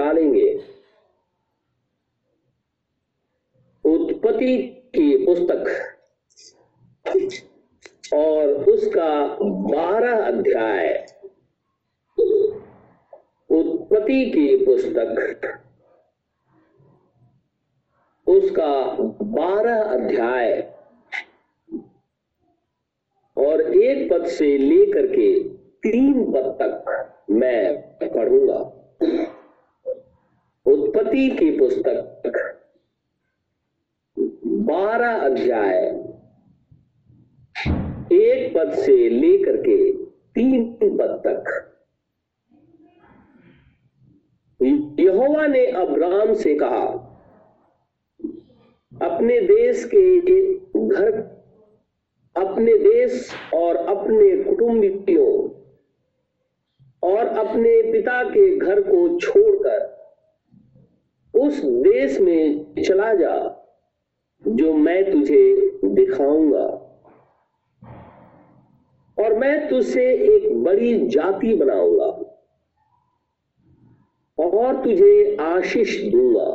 निकालेंगे। उत्पत्ति की पुस्तक और उसका बारह अध्याय। उत्पत्ति की पुस्तक, उसका बारह अध्याय। और एक पद से लेकर के तीन पद तक मैं पढ़ूँगा। उत्पत्ति की पुस्तक बारह अध्याय एक पद से लेकर के तीन पद तक। यहोवा ने अब्राम से कहा, अपने देश के घर, अपने देश और अपने कुटुंबियों और अपने पिता के घर को छोड़कर उस देश में चला जा, जो मैं तुझे दिखाऊँगा। और मैं तुझसे एक बड़ी जाति बनाऊँगा और तुझे आशीष दूँगा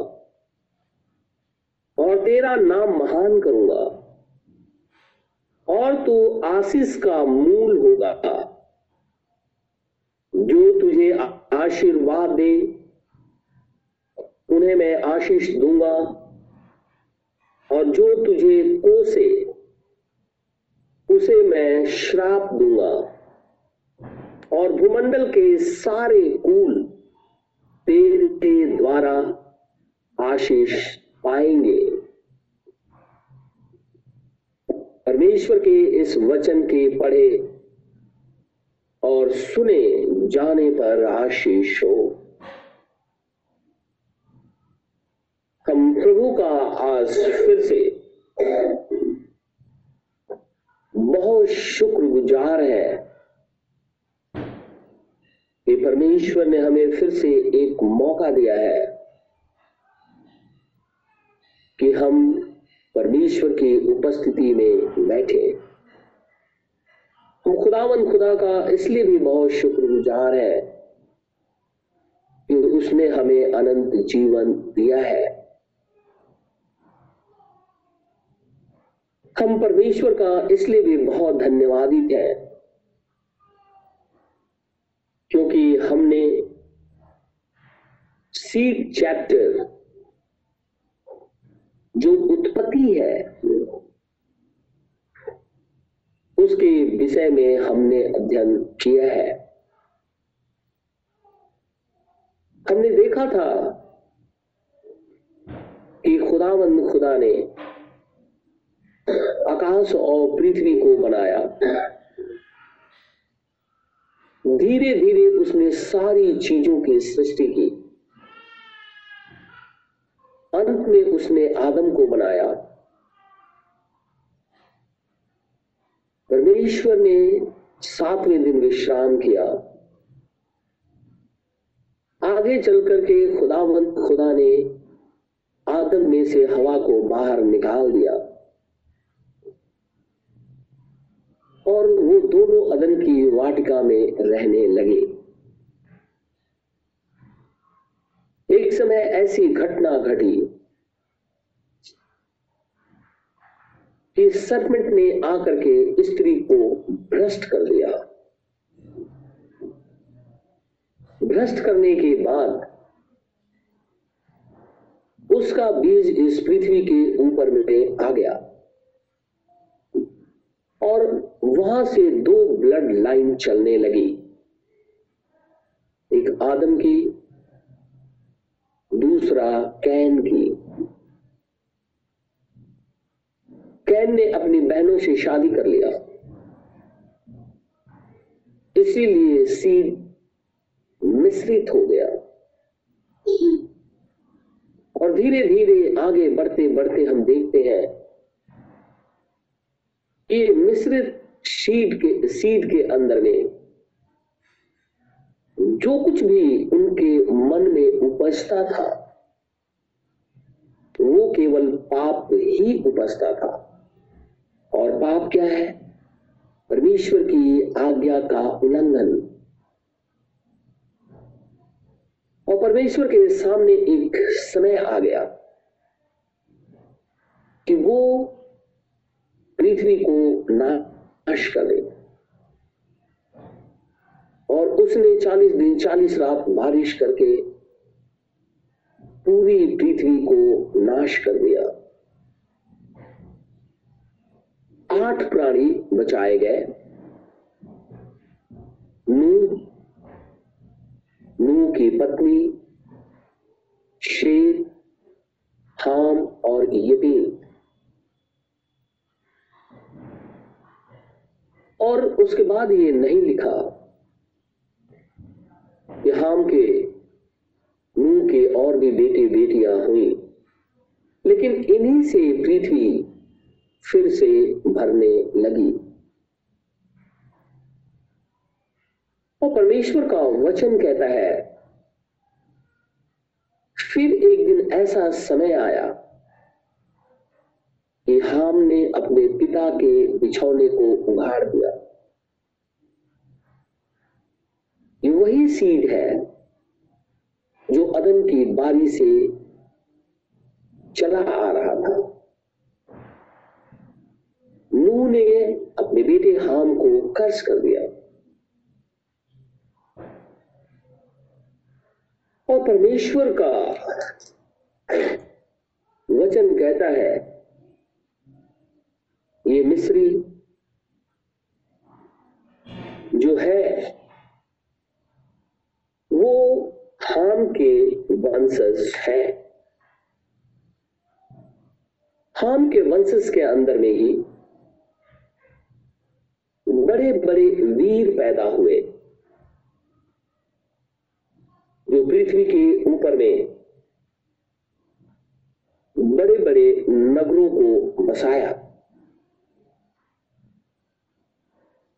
और तेरा नाम महान करूँगा। और तू आशीष का मूल होगा, जो तुझे आशीर्वाद दे उन्हें मैं आशीष दूँगा और जो तुझे कोसे, उसे मैं श्राप दूँगा। और भूमंडल के सारे कुल तेरे द्वारा आशीष पाएँगे। परमेश्वर के इस वचन के पढ़े और सुने जाने पर आशीष हो हम प्रभु का आज फिर से बहुत शुक्रगुजार है। कि परमेश्वर ने हमें फिर से एक मौका दिया है कि हम परमेश्वर की उपस्थिति में बैठे। हम खुदावन खुदा का इसलिए भी बहुत शुक्रगुजार है कि उसने हमें अनंत जीवन दिया है। हम परमेश्वर का इसलिए भी बहुत धन्यवादित है क्योंकि हमने सीड चैप्टर जो उत्पत्ति है, उसके विषय में हमने अध्ययन किया है। हमने देखा था कि खुदावंद खुदा ने आकाश और पृथ्वी को बनाया। धीरे धीरे उसने सारी चीज़ों की सृष्टि की। अंत में उसने आदम को बनाया। परमेश्वर ने सातवें दिन विश्राम किया। आगे चल करके खुदावंत खुदा ने आदम में से हवा को बाहर निकाल दिया। और वो दोनों अदन की वाटिका में रहने लगे। एक समय ऐसी घटना घटी कि सर्पेंट ने आकर के स्त्री को भ्रष्ट कर दिया। भ्रष्ट करने के बाद उसका बीज इस पृथ्वी के ऊपर में आ गया। और वहाँ से दो ब्लड लाइन चलने लगी। एक आदम की, दूसरा कैन की। कैन ने अपनी बहनों से शादी कर लिया। इसीलिए सीड मिश्रित हो गया। और धीरे धीरे आगे बढ़ते बढ़ते हम देखते हैं कि मिश्रित सीड के सीड के अंदर में, जो कुछ भी उनके मन में उपजता था, वो केवल पाप ही उपजता था। और पाप क्या है? परमेश्वर की आज्ञा का उल्लंघन। और परमेश्वर के सामने एक समय आ गया कि वो पृथ्वी को नाश कर दे और उसने चालीस दिन, चालीस रात बारिश करके पूरी पृथ्वी को नाश कर दिया। आठ प्राणी बचाए गए। नू नू की पत्नी, शेर, हाम और यबीन और उसके बाद ये नहीं लिखा। कि हाम के नू के और भी बेटे बेटियाँ हुई। लेकिन इन्हीं से पृथ्वी फिर से भरने लगी। और परमेश्वर का वचन कहता है, फिर एक दिन ऐसा समय आया कि हाम ने अपने पिता के बिछौने को उघाड़ दिया। ये वही सीड है जो अदन की बारी से चला आ रहा था। नू ने अपने बेटे हाम को कर्ज कर दिया। और परमेश्वर का वचन कहता है ये मिस्री जो है, वो हाम के वंशज है। हाम के वंशज के अंदर में ही बड़े बड़े वीर पैदा हुए। जो पृथ्वी के ऊपर में बड़े बड़े नगरों को बसाया।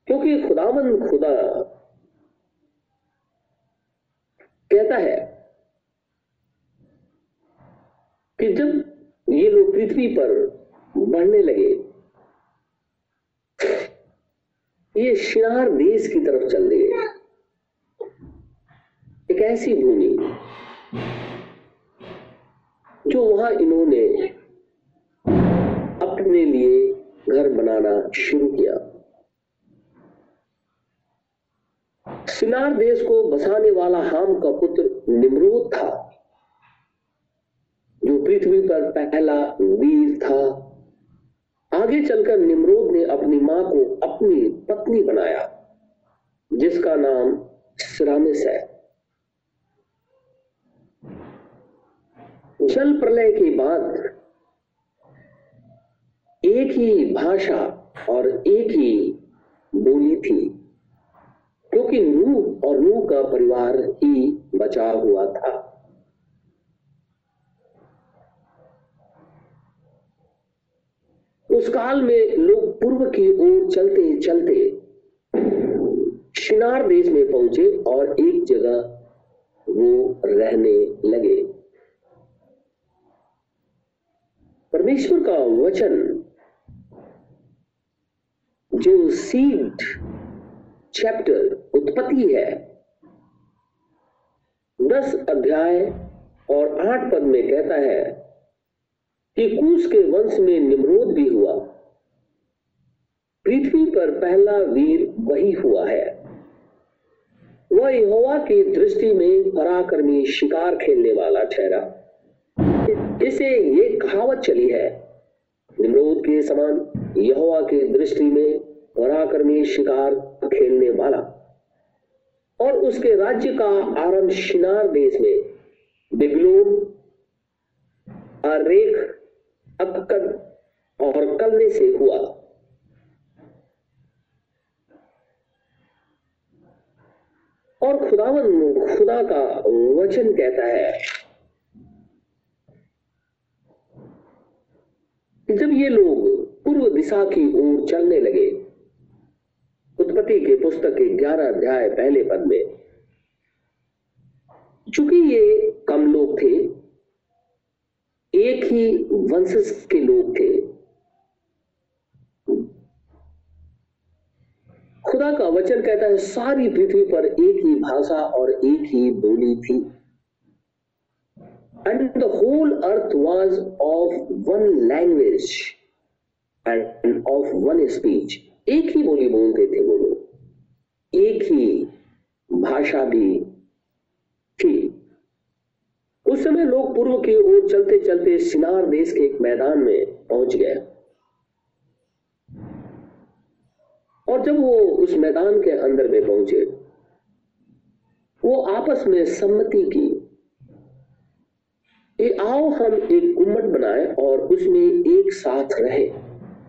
क्योंकि खुदावन खुदा कहता है कि जब ये लोग पृथ्वी पर बढ़ने लगे, ये शिनार देश की तरफ़ चल दिए। एक ऐसी भूमि जो वहाँ इन्होंने अपने लिए घर बनाना शुरू किया। सिनार देश को बसाने वाला हाम का पुत्र निमरोद था, जो पृथ्वी पर पहला वीर था। आगे चलकर निमरोद ने अपनी माँ को अपनी पत्नी बनाया, जिसका नाम सिरामिस है। जल प्रलय के बाद एक ही भाषा और एक ही बोली थी। क्योंकि नू और नू का परिवार ही बचा हुआ था। उस काल में लोग पूर्व की ओर चलते चलते शिनार देश में पहुँचे और एक जगह वो रहने लगे। परमेश्वर का वचन जो सीड चैप्टर उत्पत्ति है। दस अध्याय और आठ पद में कहता है कि कूस के वंश में निमरोद भी हुआ। पृथ्वी पर पहला वीर वही हुआ है। वह यहोवा की दृष्टि में पराक्रमी शिकार खेलने वाला ठहरा। इसे ये कहावत चली है निमरोद के समान यहोवा की दृष्टि में पराक्रमी शिकार खेलने वाला और उसके राज्य का आरंभ शिनार देश में बिबलोन अरेख अक्कद और कलने से हुआ और खुदावन, खुदा का वचन कहता है, जब ये लोग पूर्व दिशा की ओर चलने लगे उत्पत्ति के पुस्तक के ग्यारह अध्याय पहले पद में। चूँकि ये कम लोग थे, एक ही वंशज के लोग थे, खुदा का वचन कहता है, सारी पृथ्वी पर एक ही भाषा और एक ही बोली थी। And the whole earth was of one language and of one speech. एक ही बोली बोलते थे वो लोग। एक ही भाषा भी थी। उस समय लोग पूर्व की ओर चलते चलते सिनार देश के एक मैदान में पहुँच गए। और जब वो उस मैदान के अंदर में पहुँचे, वो आपस में सम्मति की। कि आओ हम एक गुम्मट बनाए और उसमें एक साथ रहे,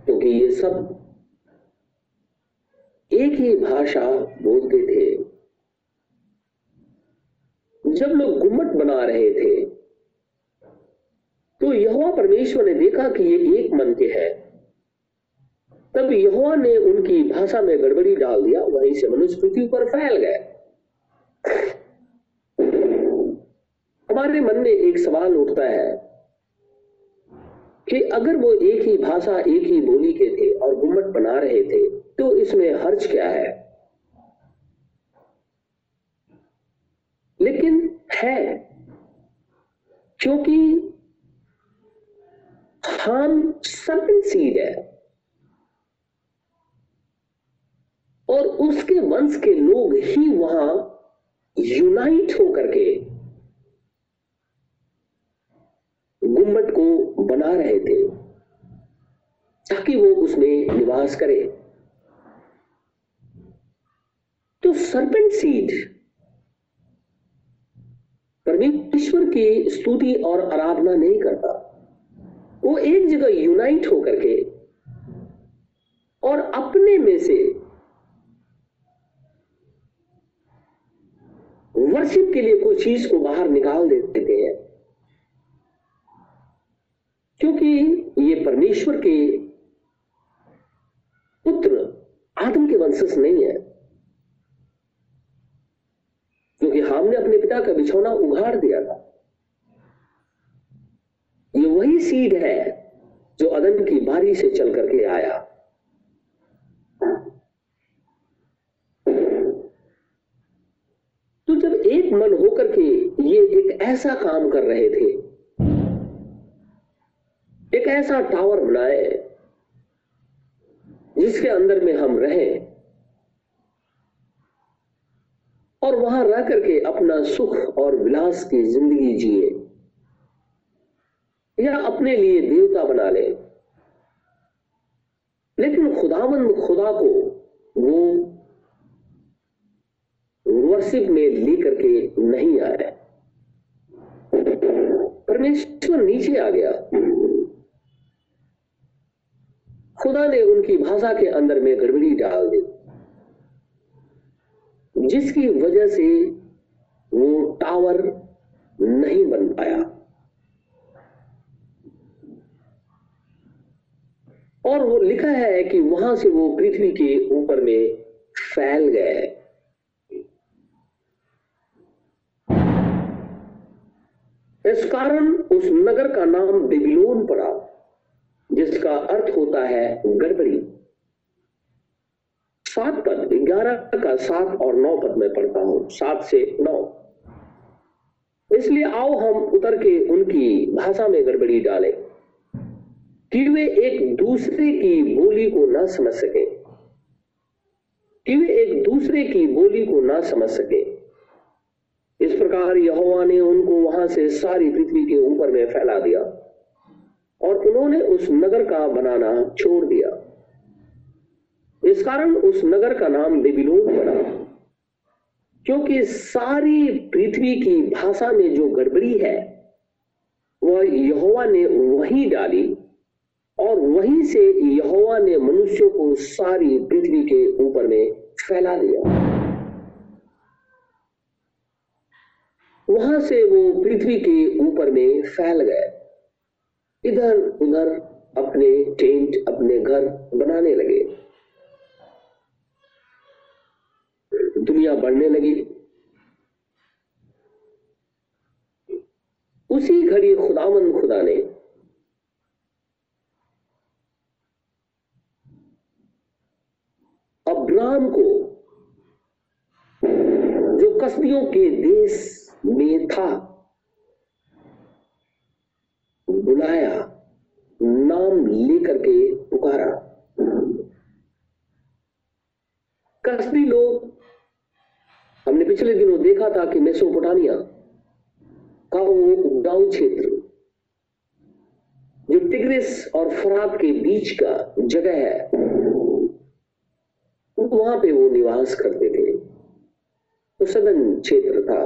क्योंकि तो ये सब एक ही भाषा बोलते थे। जब लोग गुम्मट बना रहे थे तो यहोवा परमेश्वर ने देखा कि ये एक मन के हैं। तब यहोवा ने उनकी भाषा में गड़बड़ी डाल दिया, वहीं से मनुष्य पृथ्वी पर फैल गए। हमारे मन में एक सवाल उठता है कि अगर वो एक ही भाषा, एक ही बोली के थे और गुम्मट बना रहे थे तो इसमें हर्ज क्या है? लेकिन है, क्योंकि हम सर्पेंट सीड है। और उसके वंश के लोग ही वहाँ यूनाइट होकर के गुम्बट को बना रहे थे, ताकि वो उसमें निवास करे। तो सरपेंट सीड परमेश्वर की स्तुति और आराधना नहीं करता। वो एक जगह यूनाइट होकर के और अपने में से वर्शिप के लिए कोई चीज़ को बाहर निकाल देते हैं। क्योंकि ये परमेश्वर के पुत्र आदम के वंशज नहीं है क्योंकि हमने अपने पिता का बिछौना उघाड़ दिया था। ये वही सीड है जो अदन की बारी से चल करके आया। तो जब एक मन होकर के ये एक ऐसा काम कर रहे थे, एक ऐसा टावर बनाए, जिसके अंदर में हम रहें और वहाँ रह करके अपना सुख और विलास की ज़िंदगी जिए। या अपने लिए देवता बना ले। लेकिन खुदावंद खुदा को वो वर्शिप में लेकर के नहीं आए। परमेश्वर नीचे आ गया। खुदा ने उनकी भाषा के अंदर में गड़बड़ी डाल दी। जिसकी वजह से वो टावर नहीं बन पाया। और वो लिखा है कि वहाँ से वो पृथ्वी के ऊपर में फैल गए। इस कारण उस नगर का नाम बेबीलोन पड़ा, जिसका अर्थ होता है गड़बड़ी। ग्यारह का सात और नौ पद में पढ़ता हूँ। सात से नौ। इसलिए आओ हम उतर के उनकी भाषा में गड़बड़ी डालें, कि वे एक दूसरे की बोली को ना समझ सके। कि वे एक दूसरे की बोली को ना समझ सके। इस प्रकार यहोवा ने उनको वहाँ से सारी पृथ्वी के ऊपर में फैला दिया और उन्होंने उस नगर का बनाना छोड़ दिया। इस कारण उस नगर का नाम बेबीलोन पड़ा। क्योंकि सारी पृथ्वी की भाषा में जो गड़बड़ी है, वह यहोवा ने वहीं डाली और वहीं से यहोवा ने मनुष्यों को सारी पृथ्वी के ऊपर में फैला दिया। वहाँ से वो पृथ्वी के ऊपर में फैल गए। इधर उधर अपने टेंट, अपने घर बनाने लगे। दुनिया बढ़ने लगी। उसी घड़ी खुदामंद खुदा ने अब्राम को, जो कसदियों के देश में था, बुलाया, नाम लेकर के पुकारा। कसदी लोग हमने पिछले दिनों देखा था कि मेसोपोटामिया का वो उपजाऊ क्षेत्र जो तिग्रिस और फरात के बीच का जगह है, वहाँ पे वो निवास करते थे। तो सदन क्षेत्र था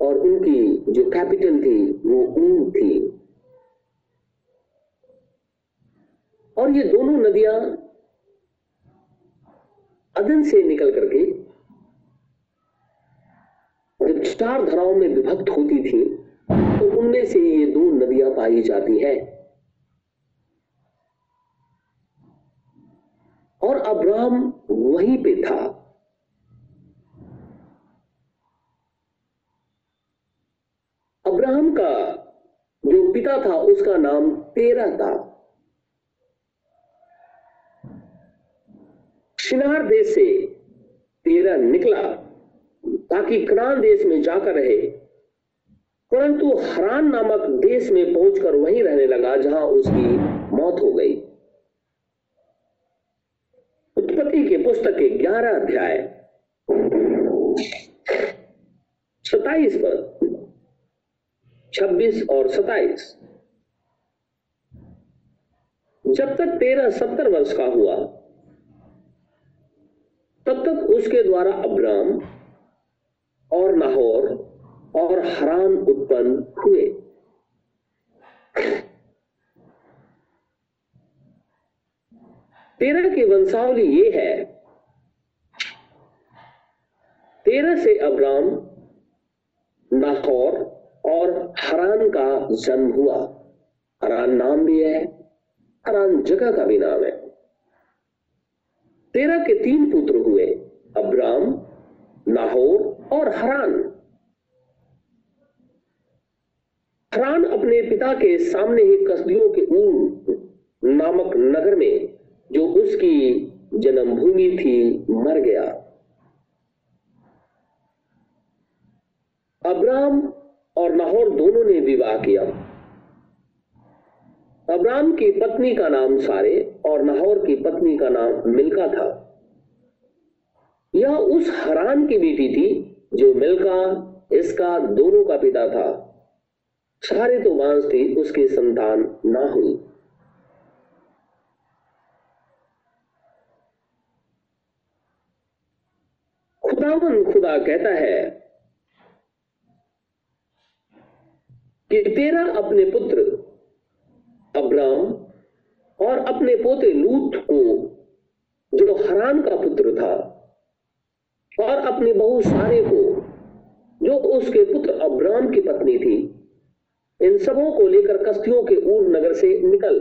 और उनकी जो कैपिटल थी, वो ऊन थी। और ये दोनों नदियाँ अदन से निकल करके चार धराओं में विभक्त होती थी तो उनमें से ये दो नदियाँ पाई जाती हैं। और अब्राहम वहीं पे था। अब्राहम का जो पिता था, उसका नाम तेरा था। शिनार देश से तेरा निकला। ताकि कनान देश में जाकर रहे। परंतु हरान नामक देश में पहुंचकर वहीं रहने लगा, जहाँ उसकी मौत हो गई। उत्पत्ति के पुस्तक के ग्यारह अध्याय। सताइस पर। छब्बीस और सताइस जब तक तेरह सत्तर वर्ष का हुआ, तब तक उसके द्वारा अब्राम और नाहौर और हरान उत्पन्न हुए। तेरह की वंशावली ये है, तेरह से अब्राम नाहौर और हरान का जन्म हुआ। हरान नाम भी है हरान जगह का भी नाम है। तेरह के तीन पुत्र हुए, अब्राम नाहौर और हरान। हरान अपने पिता के सामने ही कसदियों के ऊन नामक नगर में, जो उसकी जन्मभूमि थी, मर गया। अब्राम और नाहौर दोनों ने विवाह किया। अब्राम की पत्नी का नाम सारे और नाहौर की पत्नी का नाम मिल्का था। यह उस हरान की बेटी थी जो मिल्का इसका दोनों का पिता था, सारे तो बाँस थी उसकी संतान ना हुई। खुदावन खुदा कहता है कि तेरा अपने पुत्र अब्राम और अपने पोते लूत को, जो हरान का पुत्र था, और अपने बहु सारे को जो उसके पुत्र अब्राम की पत्नी थी, इन सबों को लेकर कस्तियों के ऊर नगर से निकल,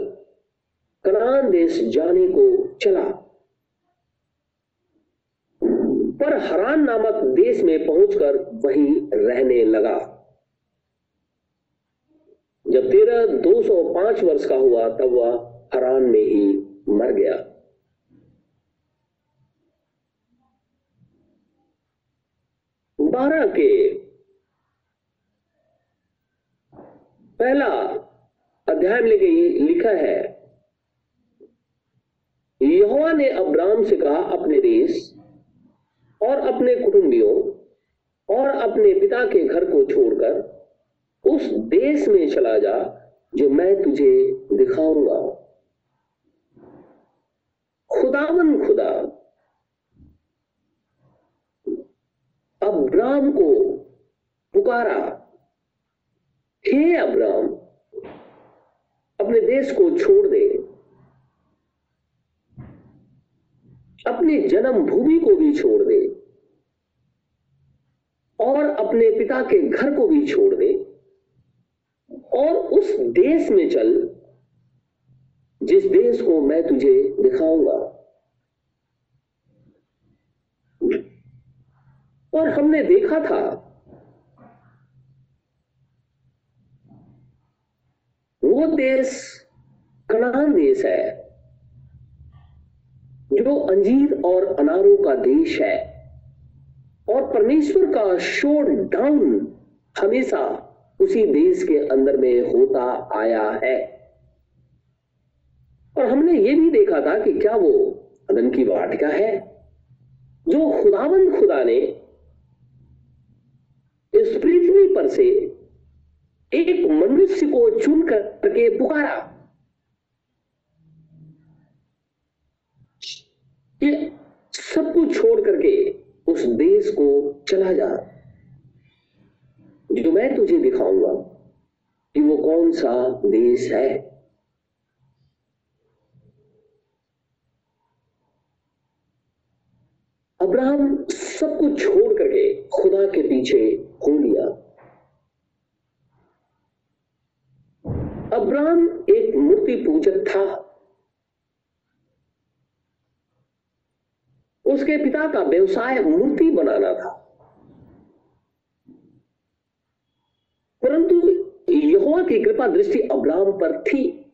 कनान देश जाने को चला। पर हरान नामक देश में पहुंचकर वहीं रहने लगा। जब तेरह दो सौ पाँच वर्ष का हुआ, तब वह हरान में ही मर गया। बारह के। पहला अध्याय में लिखा है, यहोवा ने अब्राम से कहा, अपने देश और अपने कुटुंबियों और अपने पिता के घर को छोड़कर उस देश में चला जा, जो मैं तुझे दिखाऊँगा। खुदावन खुदा अब्राम को पुकारा। हे अब्राम अपने देश को छोड़ दे। अपनी जन्म भूमि को भी छोड़ दे। और अपने पिता के घर को भी छोड़ दे। और उस देश में चल, जिस देश को मैं तुझे दिखाऊँगा। और हमने देखा था। वो देश कनान देश है, जो अंजीर और अनारों का देश है, और परमेश्वर का शोर डाउन हमेशा उसी देश के अंदर में होता आया है। और हमने ये भी देखा था कि क्या वो अदन की वाटिका है? जो खुदावंद खुदा ने इस पर से एक मनुष्य को चुन करके पुकारा। कि सब कुछ छोड़ करके उस देश को चला जा। जो मैं तुझे दिखाऊँगा कि वो कौन सा देश है। अब्राहम सब कुछ छोड़ करके खुदा के पीछे हो लिया। अब्राहम एक मूर्ति पूजक था। उसके पिता का व्यवसाय मूर्ति बनाना था। परंतु यहोवा की कृपा दृष्टि अब्राहम पर थी।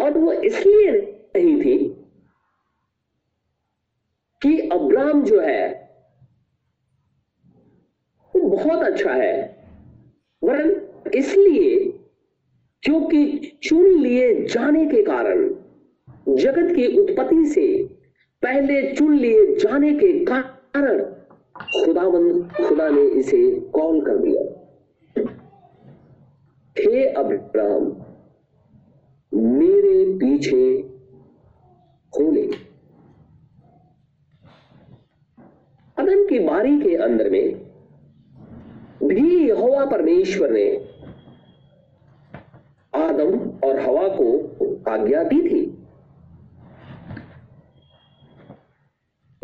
और वो इसलिए नहीं थी कि अब्राहम जो है, वो बहुत अच्छा है। वरन इसलिए क्योंकि चुन लिए जाने के कारण जगत की उत्पत्ति से पहले चुन लिए जाने के कारण खुदाबंद खुदा ने इसे कॉल कर दिया। हे अब्राहम, मेरे पीछे खोले अदन की बारी के अंदर में भी यहोवा परमेश्वर ने आदम और हवा को आज्ञा दी थी।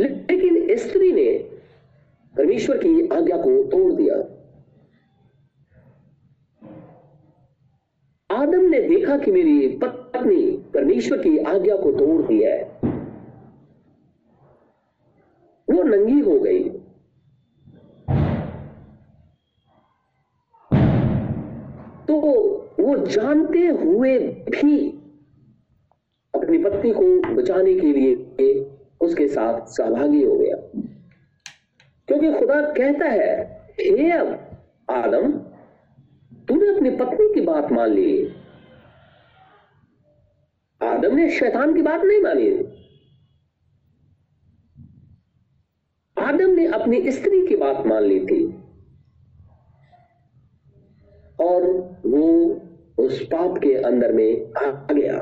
लेकिन स्त्री ने परमेश्वर की आज्ञा को तोड़ दिया। आदम ने देखा कि मेरी पत्नी परमेश्वर की आज्ञा को तोड़ दिया है। वो नंगी हो गई। तो वो जानते हुए भी अपनी पत्नी को बचाने के लिए उसके साथ सहभागी हो गया। क्योंकि खुदा कहता है, हे अब आदम, तूने अपनी पत्नी की बात मान ली। आदम ने शैतान की बात नहीं मानी। आदम ने अपनी स्त्री की बात मान ली थी। और वो उस पाप के अंदर में आ गया।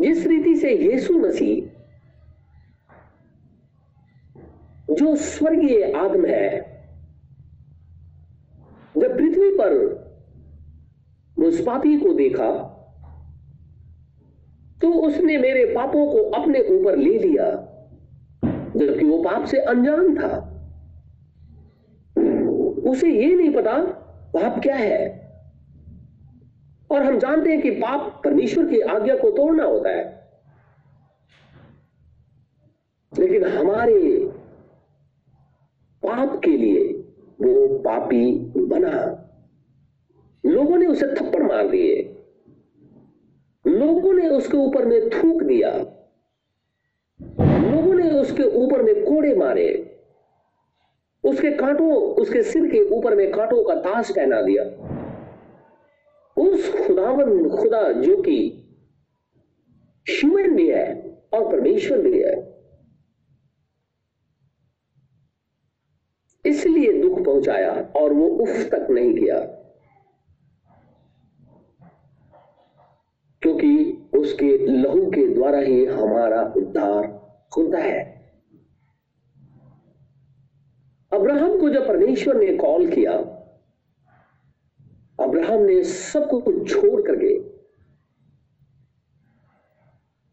जिस रीति से यीशु मसीह, जो स्वर्गीय आदम है, जब पृथ्वी पर उस पापी को देखा तो उसने मेरे पापों को अपने ऊपर ले लिया, जबकि वो पाप से अनजान था। उसे ये नहीं पता पाप क्या है। और हम जानते हैं कि पाप परमेश्वर की आज्ञा को तोड़ना होता है। लेकिन हमारे पाप के लिए वो पापी बना। लोगों ने उसे थप्पड़ मार दिए। लोगों ने उसके ऊपर में थूक दिया। लोगों ने उसके ऊपर में कोड़े मारे। उसके कांटों, उसके सिर के ऊपर में कांटों का ताश पहना दिया। उस खुदावन, खुदा जो कि ह्यूमन भी है और परमेश्वर भी है, इसलिए दुख पहुँचाया और वो उफ तक नहीं किया क्योंकि उसके लहू के द्वारा ही हमारा उद्धार होता है। अब्राहम को जब परमेश्वर ने कॉल किया अब्राहम ने सब कुछ छोड़ करके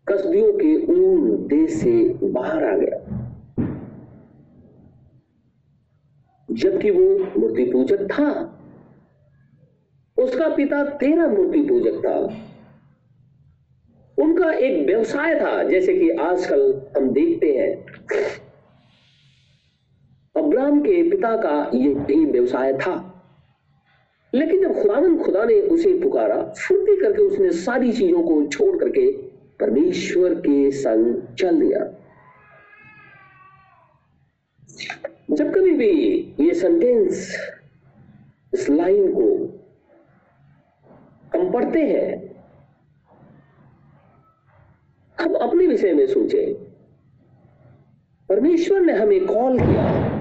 कसदियों के ऊन देश से बाहर आ गया। जबकि वो मूर्ति पूजक था। उसका पिता तेरा मूर्ति पूजक था। उनका एक व्यवसाय था, जैसे कि आजकल हम देखते हैं। अब्राहम के पिता का यही व्यवसाय था। लेकिन जब खुदावन खुदा ने उसे पुकारा, फुर्ती करके उसने सारी चीज़ों को छोड़ करके परमेश्वर के संग चल दिया। जब कभी भी ये सेंटेंस इस लाइन को हम पढ़ते हैं, हम अपने विषय में सोचे, परमेश्वर ने हमें कॉल किया।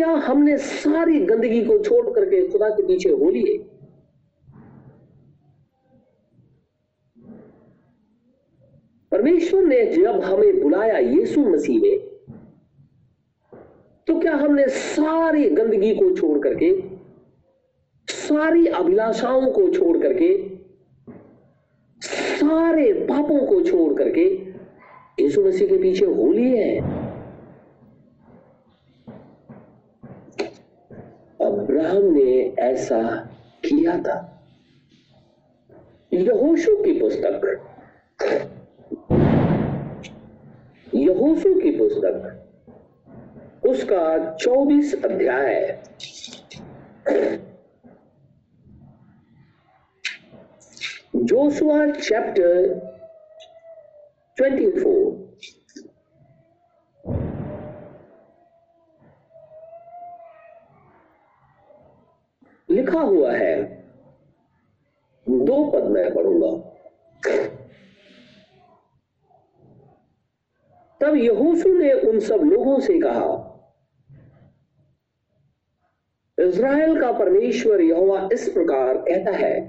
क्या हमने सारी गंदगी को छोड़ करके खुदा के पीछे हो लिए? परमेश्वर ने जब हमें बुलाया यीशु मसीह में तो क्या हमने सारी गंदगी को छोड़ करके, सारी अभिलाषाओं को छोड़ करके, सारे पापों को छोड़ करके यीशु मसीह के पीछे हो लिए हैं? अब्राहम ने ऐसा किया था। यहोशू की पुस्तक। यहोशू की पुस्तक। उसका 24 अध्याय। जोशुआ चैप्टर 24 लिखा हुआ है। दो पद मैं पढ़ूँगा। तब यहोशू ने उन सब लोगों से कहा, इज़राइल का परमेश्वर यहोवा इस प्रकार कहता है,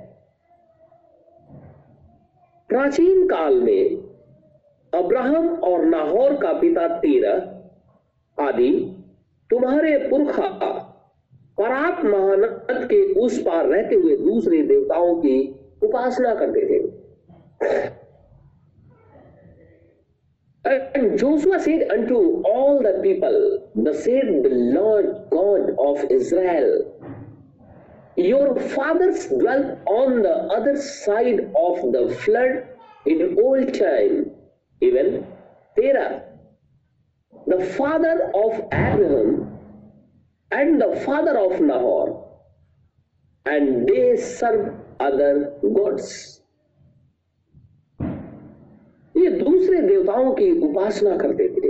प्राचीन काल में अब्राहम और नाहौर का पिता तेरह, आदि तुम्हारे पुरखा पर आप महानद के उस पार रहते हुए दूसरे देवताओं की उपासना करते थे। People the said the Lord God of Israel your fathers dwelt on the other side of the flood in old time even Terah the father of Abraham and the father of Nahor, and they served other gods. ये दूसरे देवताओं की उपासना करते थे।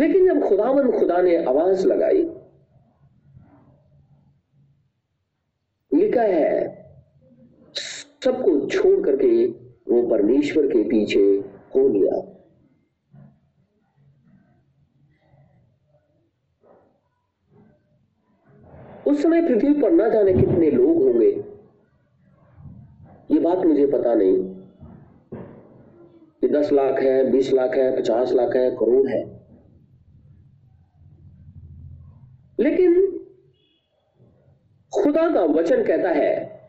लेकिन जब खुदावन खुदा ने आवाज़ लगाई लिखा है? सबको छोड़ करके वो परमेश्वर के पीछे हो लिया उस समय पृथ्वी पर ना जाने कितने लोग होंगे? ये बात मुझे पता नहीं। कि दस लाख है, बीस लाख है, पचास लाख है, करोड़ है। लेकिन खुदा का वचन कहता है,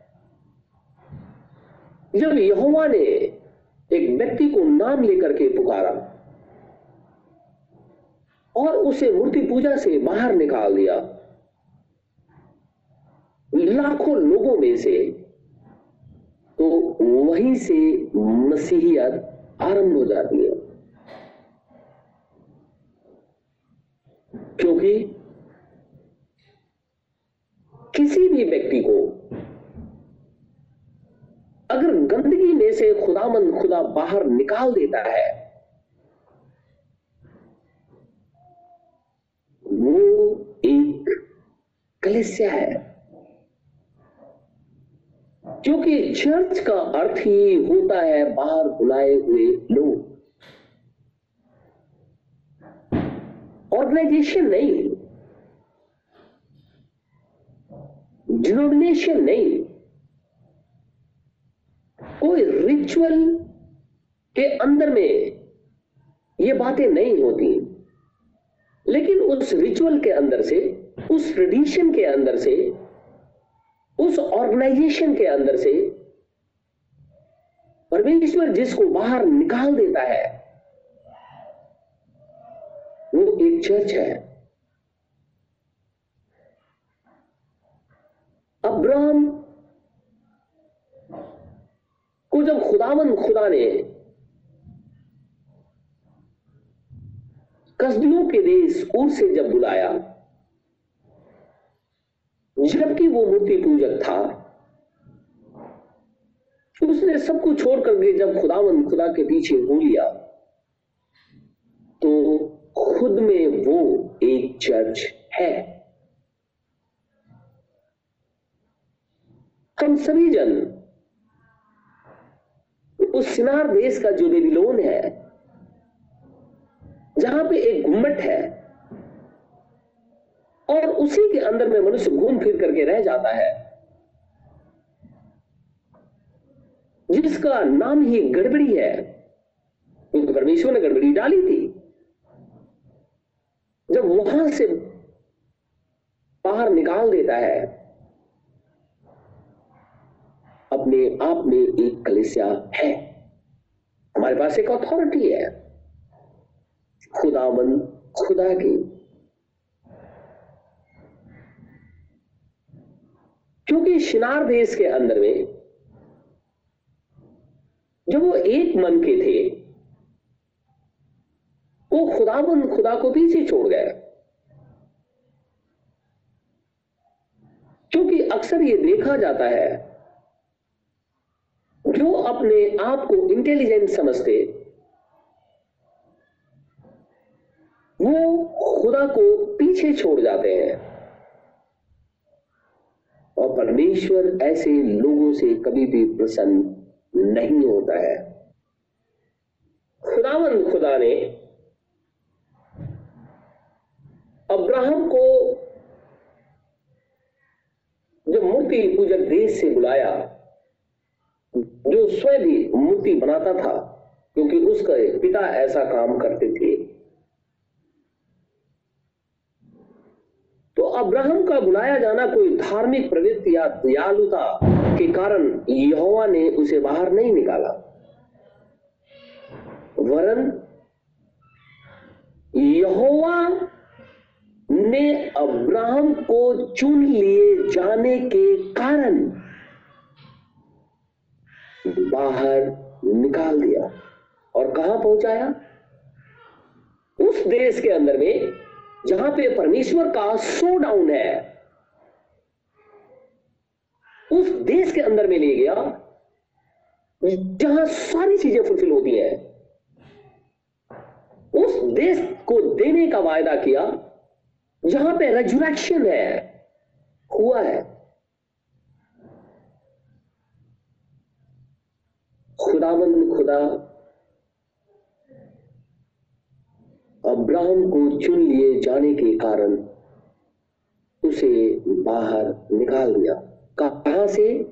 जब यहोवा ने एक व्यक्ति को नाम लेकर के पुकारा और उसे मूर्ति पूजा से बाहर निकाल दिया लाखों लोगों में से तो वहीं से मसीहियत आरंभ हो जाती है। क्योंकि किसी भी व्यक्ति को अगर गंदगी में से खुदामंद खुदा बाहर निकाल देता है, वो एक कलिसिया है। क्योंकि चर्च का अर्थ ही होता है बाहर बुलाए हुए लोग। ऑर्गेनाइजेशन नहीं। डिनोमिनेशन नहीं। कोई रिचुअल के अंदर में ये बातें नहीं होती। लेकिन उस रिचुअल के अंदर से, उस ट्रेडिशन के अंदर से उस ऑर्गेनाइजेशन के अंदर से परमेश्वर जिसको बाहर निकाल देता है, वो एक चर्च है। अब्राहम को जब खुदावन खुदा ने कसदियों के देश उर से जब बुलाया जबकि वो मूर्ति पूजक था। उसने सब कुछ छोड़ करके जब खुदावन, खुदा के पीछे हो लिया तो खुद में वो एक चर्च है। हम सभी जन, उस सिनार देश का जो बेबीलोन है, जहाँ पे एक गुम्बट है और उसी के अंदर में मनुष्य घूम फिर करके रह जाता है। जिसका नाम ही गड़बड़ी है, क्योंकि परमेश्वर ने गड़बड़ी डाली थी। जब वहाँ से बाहर निकाल देता है, अपने आप में एक कलिसिया है। हमारे पास एक अथॉरिटी है। खुदावन खुदा की क्योंकि शिनार देश के अंदर में जब वो एक मन के थे, वो खुदाबंद खुदा को पीछे छोड़ गए। क्योंकि अक्सर ये देखा जाता है, जो अपने आप को इंटेलिजेंट समझते, वो खुदा को पीछे छोड़ जाते हैं। और परमेश्वर ऐसे लोगों से कभी भी प्रसन्न नहीं होता है। खुदावन खुदा ने अब्राहम को जो मूर्ति पूजक देश से बुलाया, जो स्वयं भी मूर्ति बनाता था, क्योंकि उसके पिता ऐसा काम करते थे तो अब्राहम का बुलाया जाना कोई धार्मिक प्रवृत्ति या दयालुता के कारण यहोवा ने उसे बाहर नहीं निकाला। वरन यहोवा ने अब्राहम को चुन लिए जाने के कारण बाहर निकाल दिया। और कहाँ पहुँचाया? उस देश के अंदर में जहाँ पे परमेश्वर का शो डाउन है, उस देश के अंदर में ले गया, जहाँ सारी चीज़ें फुलफिल होती है। उस देश को देने का वायदा किया, जहाँ पे रेजुरेक्शन है, हुआ है। खुदावंद खुदा अब्राहम को चुन लिए जाने के कारण उसे बाहर निकाल दिया। कहा से?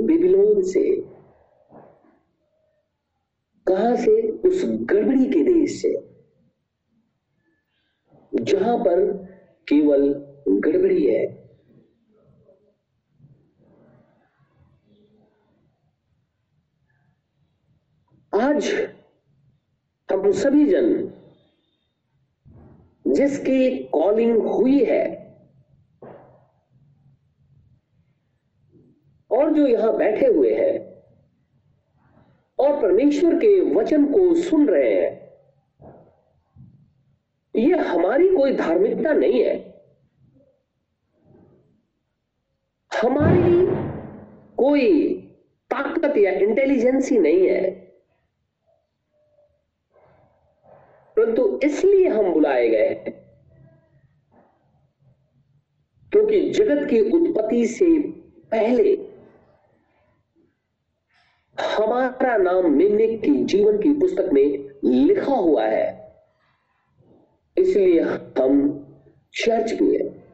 बिबिलोन से। कहा से? उस गड़बड़ी के देश से। जहाँ पर केवल गड़बड़ी है। आज हम सभी जन जिसकी कॉलिंग हुई है और जो यहाँ बैठे हुए हैं और परमेश्वर के वचन को सुन रहे हैं ये हमारी कोई धार्मिकता नहीं है। हमारी कोई ताकत या इंटेलिजेंसी नहीं है। परंतु इसलिए हम बुलाए गए हैं। क्योंकि जगत की उत्पत्ति से पहले हमारा नाम मिलने की जीवन की पुस्तक में लिखा हुआ है। इसलिए हम चर्च भी है।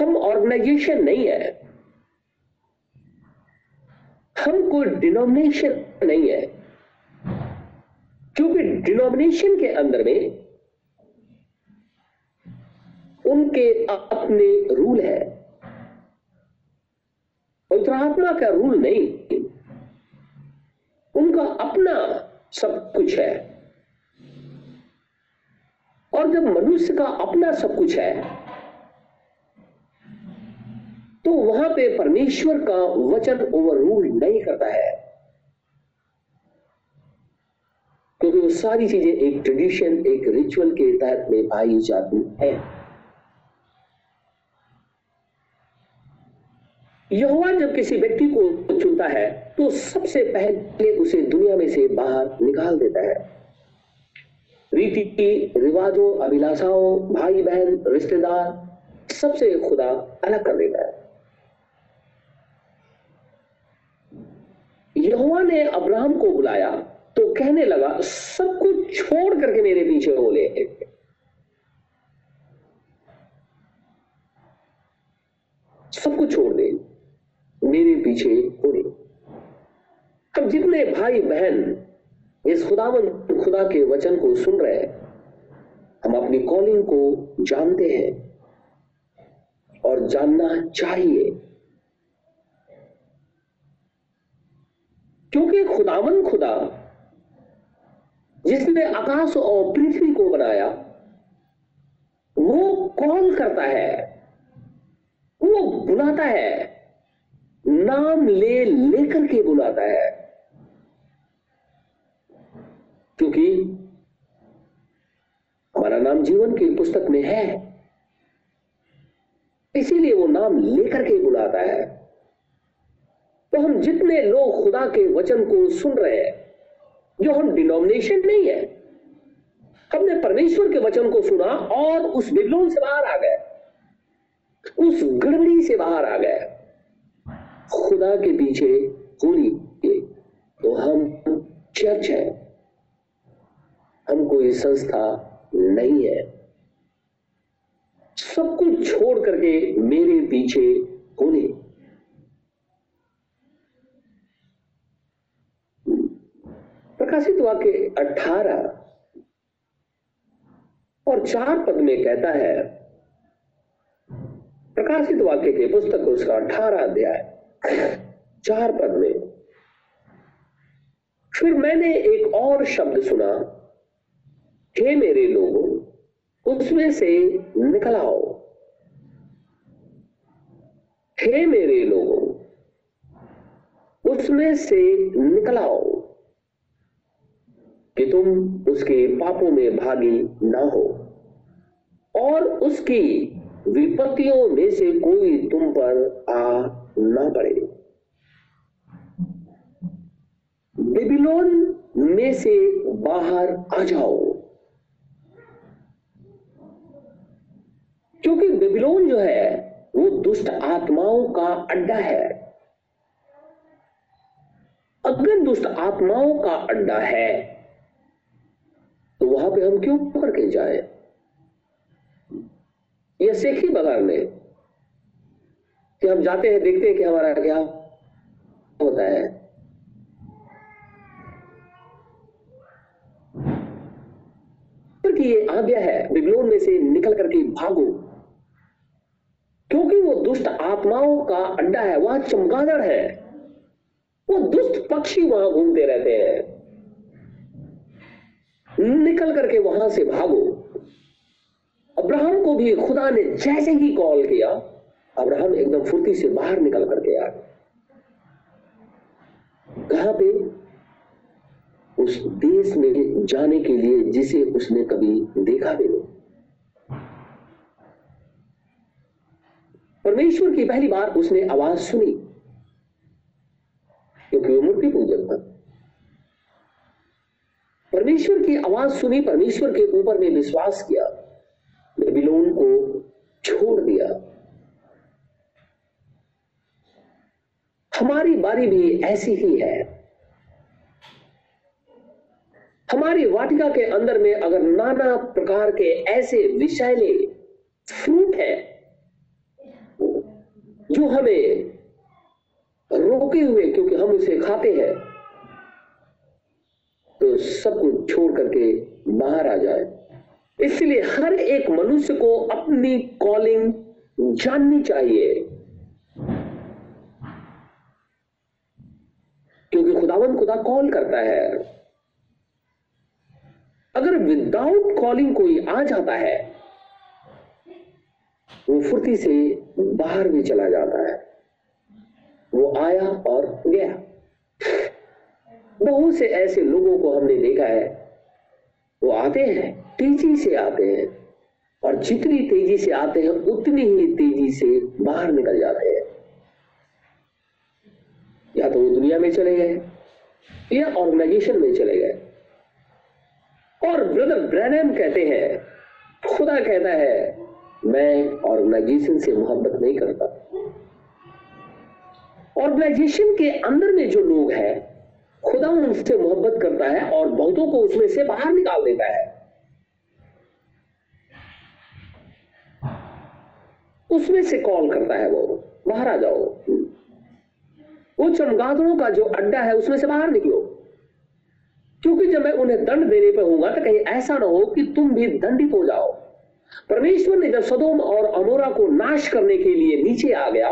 हम ऑर्गेनाइजेशन नहीं है। हम कोई डिनोमिनेशन नहीं है। क्योंकि डिनोमिनेशन के अंदर में उनके अपने रूल है। पवित्र आत्मा का रूल नहीं, उनका अपना सब कुछ है। और जब मनुष्य का अपना सब कुछ है तो वहाँ पे परमेश्वर का वचन ओवर रूल नहीं करता है। सारी चीज़ें एक ट्रेडिशन एक रिचुअल के तहत में पाई जाती है। यहोवा जब किसी व्यक्ति को चुनता है तो सबसे पहले उसे दुनिया में से बाहर निकाल देता है। रीति, रिवाजों, अभिलाषाओं भाई बहन रिश्तेदार, सबसे खुदा अलग कर देता है। यहोवा ने अब्राहम को बुलाया। तो कहने लगा, सब कुछ छोड़ करके मेरे पीछे हो ले सब कुछ छोड़ दे, मेरे पीछे हो ले अब जितने भाई बहन इस खुदावन, खुदा के वचन को सुन रहे हैं, हम अपनी कॉलिंग को जानते हैं और जानना चाहिए। क्योंकि खुदावन खुदा जिसने आकाश और पृथ्वी को बनाया, वो कॉल करता है? वो बुलाता है। नाम ले लेकर के बुलाता है। क्योंकि हमारा नाम जीवन की पुस्तक में है। इसीलिए वो नाम लेकर के बुलाता है। तो हम जितने लोग खुदा के वचन को सुन रहे हैं जो हम डिनोमिनेशन नहीं है। हमने परमेश्वर के वचन को सुना और उस बिगलोन से बाहर आ गए। उस गड़बड़ी से बाहर आ गए। खुदा के पीछे होली तो हम चर्च है। हम कोई संस्था नहीं है। सब कुछ छोड़ करके मेरे पीछे होने प्रकाशित वाक्य अठारह और चार पद में कहता है, प्रकाशित वाक्य के पुस्तक उसका अठारह अध्याय, चार पद में। फिर मैंने एक और शब्द सुना, हे मेरे लोगों, उसमें से निकलाओ हे मेरे लोगों, उसमें से निकल आओ। कि तुम उसके पापों में भागी ना हो। और उसकी विपत्तियों में से कोई तुम पर आ ना पड़े। बेबीलोन में से बाहर आ जाओ। क्योंकि बेबीलोन जो है, वो दुष्ट आत्माओं का अड्डा है। अगर दुष्ट आत्माओं का अड्डा है। तो वहाँ पे हम क्यों करके जाए? यह सेखी बगाड़ने कि हम जाते हैं, देखते हैं कि हमारा क्या होता है। ये आज्ञा है बिबलोन में से निकल करके भागो। क्योंकि वो दुष्ट आत्माओं का अड्डा है, वहाँ चमगादड़ है। वो दुष्ट पक्षी वहाँ घूमते रहते हैं। निकल करके वहाँ से भागो। अब्राहम को भी खुदा ने जैसे ही कॉल किया, अब्राहम एकदम फुर्ती से बाहर निकल करके आ कहा पे? उस देश में जाने के लिए जिसे उसने कभी देखा भी नहीं। परमेश्वर की पहली बार उसने आवाज़ सुनी, क्योंकि वो मूर्ति पूजक था। परमेश्वर की आवाज़ सुनी, परमेश्वर के ऊपर में विश्वास किया, बेबीलोन को छोड़ दिया। हमारी बारी भी ऐसी ही है। हमारी वाटिका के अंदर में अगर नाना प्रकार के ऐसे विषैले फ्रूट है, जो हमें रोके हुए, क्योंकि हम उसे खाते हैं तो सब कुछ छोड़ करके बाहर आ जाए। इसलिए हर एक मनुष्य को अपनी कॉलिंग जाननी चाहिए। क्योंकि खुदावन खुदा कॉल करता है। अगर विदाउट कॉलिंग कोई आ जाता है, वो फुर्ती से बाहर भी चला जाता है। वो आया और गया। बहुत से ऐसे लोगों को हमने देखा है। वो आते हैं, तेज़ी से आते हैं और जितनी तेज़ी से आते हैं, उतनी ही तेज़ी से बाहर निकल जाते हैं। या तो वो दुनिया में चले गए या ऑर्गेनाइजेशन में चले गए। और ब्रदर ब्रैनम कहते हैं, खुदा कहता है, मैं ऑर्गेनाइजेशन से मोहब्बत नहीं करता। ऑर्गेनाइजेशन के अंदर में जो लोग हैं खुदा उनसे मोहब्बत करता है और बहुतों को उसमें से बाहर निकाल देता है। उसमें से कॉल करता है वो, बाहर आ जाओ। वो चमगादड़ों का जो अड्डा है, उसमें से बाहर निकलो। क्योंकि जब मैं उन्हें दंड देने पर होऊँगा तो कहीं ऐसा ना हो कि तुम भी दंडित हो जाओ। परमेश्वर ने जब सदोम और अमोरा को नाश करने के लिए नीचे आ गया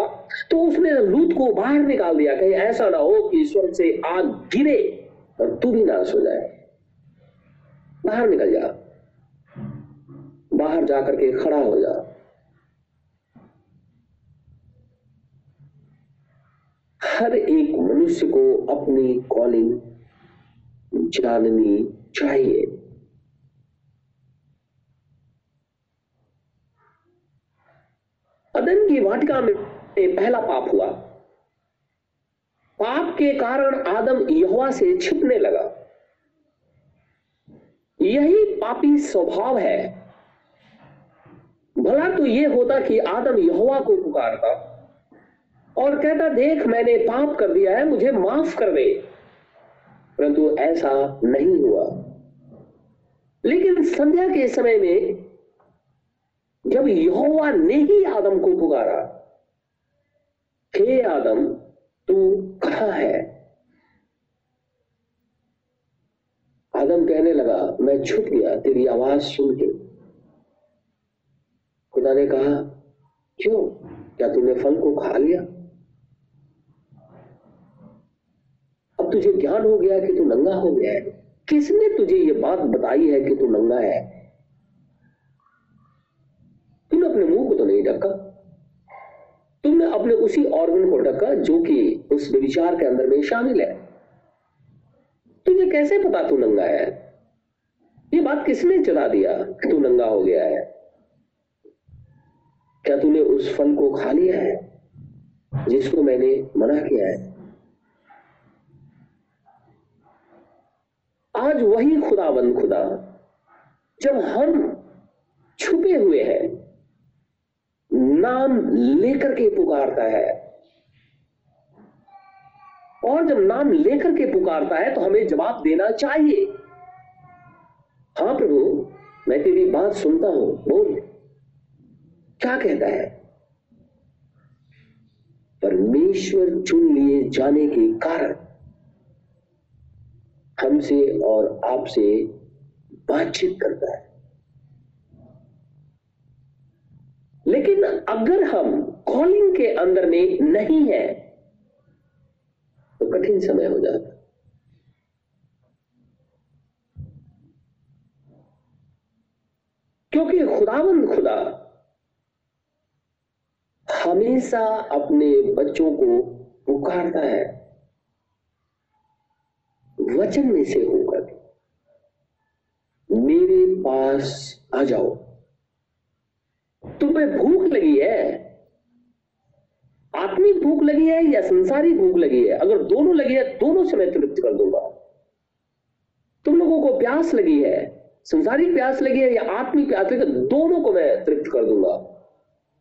तो उसने लूत को बाहर निकाल दिया, कहीं, ऐसा ना हो कि ईश्वर से आग गिरे और तू भी नाश हो जाए। बाहर निकल जा। बाहर जाकर के खड़ा हो जा। हर एक मनुष्य को अपनी कॉलिंग जाननी चाहिए। अदन की वाटिका में पहला पाप हुआ। पाप के कारण आदम यहोवा से छिपने लगा। यही पापी स्वभाव है। भला तो यह होता कि आदम यहोवा को पुकारता और कहता, देख, मैंने पाप कर दिया है, मुझे माफ़ कर दे। परंतु ऐसा नहीं हुआ। लेकिन संध्या के समय में जब यहोवा ने ही आदम को पुकारा। हे आदम, तू कहा है? आदम कहने लगा, मैं छुप गया, तेरी आवाज़ सुन के। खुदा ने कहा, क्यों? क्या तूने फल को खा लिया? अब तुझे ज्ञान हो गया कि तू नंगा हो गया है। किसने तुझे ये बात बताई है कि तू नंगा है तुमने अपने मुँह को तो नहीं ढका तुमने अपने उसी ऑर्गन को ढका जो कि उस विचार के अंदर में शामिल है। तुझे कैसे पता तू नंगा है? ये बात किसने चला दिया कि तू नंगा हो गया है? क्या तूने उस फल को खा लिया है, जिसको मैंने मना किया है? आज वही खुदाबंद खुदा, जब हम छुपे हुए हैं नाम लेकर के पुकारता है। और जब नाम लेकर के पुकारता है तो हमें जवाब देना चाहिए। हाँ प्रभु, मैं तेरी बात सुनता हूँ, बोल। क्या कहता है? परमेश्वर चुन लिए जाने के कारण हमसे और आपसे बातचीत करता है। लेकिन अगर हम कॉलिंग के अंदर में नहीं है तो कठिन समय हो जाता। क्योंकि खुदावंद खुदा हमेशा अपने बच्चों को पुकारता है, वचन में से होकर। मेरे पास आ जाओ। तुम्हें भूख लगी है? आत्मिक भूख लगी है या संसारी भूख लगी है? अगर दोनों लगी है, दोनों से मैं तृप्त कर दूँगा। तुम लोगों को प्यास लगी है संसारिक प्यास लगी है या आत्मिक प्यास लगी है दोनों को मैं तृप्त कर दूँगा।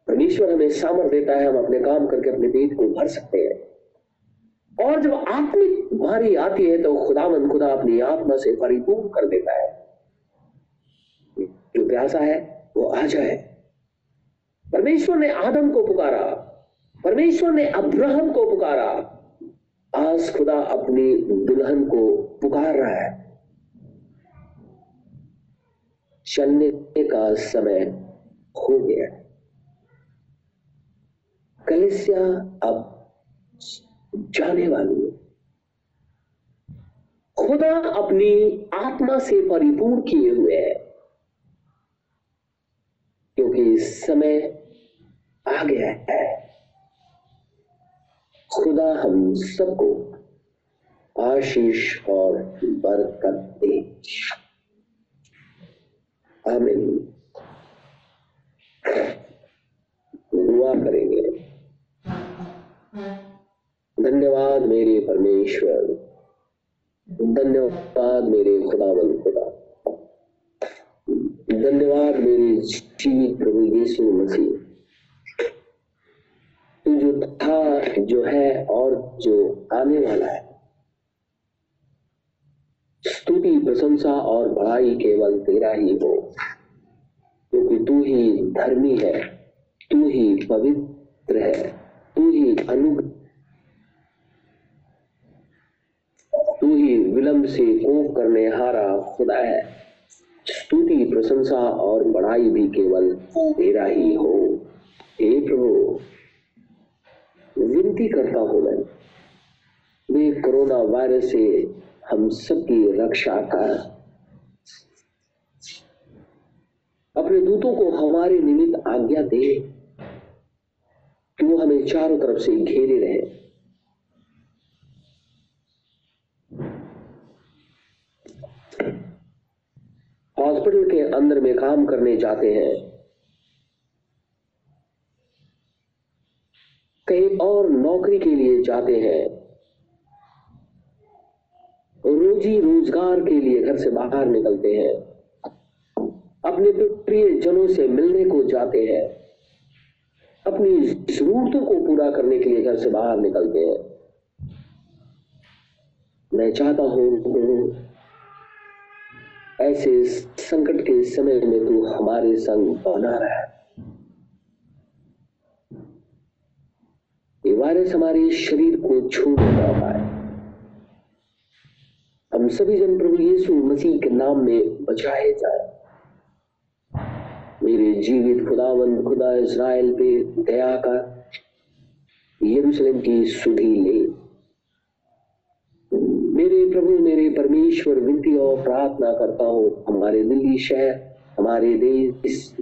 परमेश्वर हमें सामर देता है, हम अपने काम करके अपने पेट को भर सकते हैं। और जब आत्मिक भारी आती है तो खुदावंद खुदा अपनी आत्मा से परिपूर्ण कर देता है। जो प्यासा है, वो आ जाए। परमेश्वर ने आदम को पुकारा, परमेश्वर ने अब्राहम को पुकारा। आज खुदा अपनी दुल्हन को पुकार रहा है। चलने का समय हो गया। कलिसिया अब जाने वाली है। खुदा अपनी आत्मा से परिपूर्ण किए हुए है। क्योंकि समय आ गया है। खुदा हम सबको आशीष और बरकत दे। दुआ करेंगे। धन्यवाद मेरे परमेश्वर। धन्यवाद मेरे खुदावन खुदा। धन्यवाद मेरे जीवित प्रभु यीशु मसीह। जो था, जो है और जो आने वाला है। स्तुति, प्रशंसा और बड़ाई केवल तेरा ही हो, क्योंकि तू ही धर्मी है, तू ही पवित्र है, तू ही अनुग्रह, तू ही विलंब से कोप करने हारा खुदा है। स्तुति, प्रशंसा और बड़ाई भी केवल तेरा ही हो। हे प्रभु। विनती करता हूँ मैं वे कोरोना वायरस से हम सबकी रक्षा कर अपने दूतों को हमारे निमित्त आज्ञा दे, कि वो हमें चारों तरफ़ से घेरे रहे। हॉस्पिटल के अंदर में काम करने जाते हैं। और नौकरी के लिए जाते हैं। रोजी रोज़गार के लिए घर से बाहर निकलते हैं। अपने प्रिय जनों से मिलने को जाते हैं। अपनी जरूरतों को पूरा करने के लिए घर से बाहर निकलते हैं। मैं चाहता हूँ ऐसे संकट के समय में तू हमारे संग बना रहा। ये वायरस हमारे शरीर को छू नहीं पाए हम सभी जन प्रभु यीशु मसीह के नाम में बचाए जाए। मेरे जीवित खुदावंद खुदा इज़राइल पे दया का यरूशलेम की सुधी ले। मेरे प्रभु, मेरे परमेश्वर, विनती और प्रार्थना करता हूँ, हमारे दिल्ली शहर, हमारे देश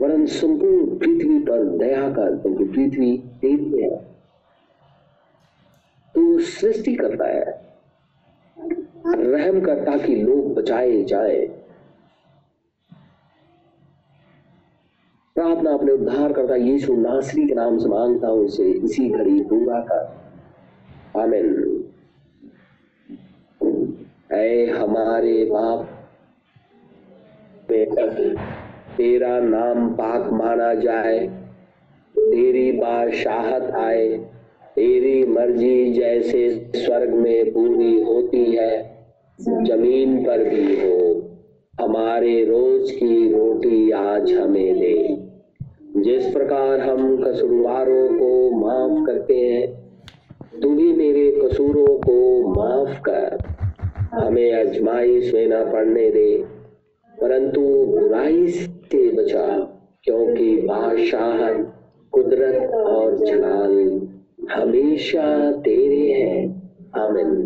वरन संपूर्ण पृथ्वी पर दया कर, क्योंकि पृथ्वी तेरी है। तू सृष्टि करता है। रहम कर ताकि लोग बचाए जाए। प्रार्थना अपने उद्धार करता यीशु नासरी के नाम से माँगता हूँ, इसे इसी घड़ी पूरा कर। आमिन। ऐ हमारे बाप, तेरा नाम पाक माना जाए, तेरी बादशाहत आए। तेरी मर्ज़ी जैसे स्वर्ग में पूरी होती है, ज़मीन पर भी हो। हमारे रोज की रोटी आज हमें दे। जिस प्रकार हम कसूरवारों को माफ़ करते हैं, तू भी मेरे कसूरों को माफ़ कर। हमें अजमाइश में न पड़ने दे, परंतु बुराई से बचा, क्योंकि बादशाह कुदरत और जलाल हमेशा तेरे हैं। आमिन।